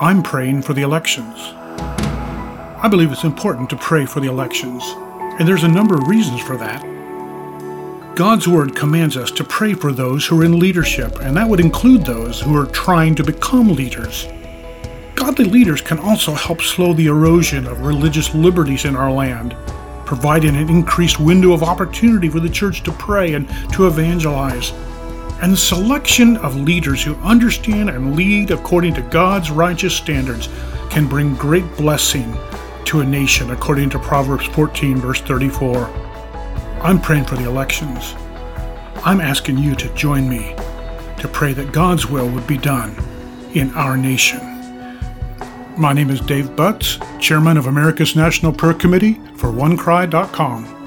I'm praying for the elections. I believe it's important to pray for the elections, and there's a number of reasons for that. God's Word commands us to pray for those who are in leadership, and that would include those who are trying to become leaders. Godly leaders can also help slow the erosion of religious liberties in our land, providing an increased window of opportunity for the church to pray and to evangelize. And the selection of leaders who understand and lead according to God's righteous standards can bring great blessing to a nation, according to Proverbs 14, verse 34. I'm praying for the elections. I'm asking you to join me to pray that God's will would be done in our nation. My name is Dave Butts, Chairman of America's National Prayer Committee for OneCry.com.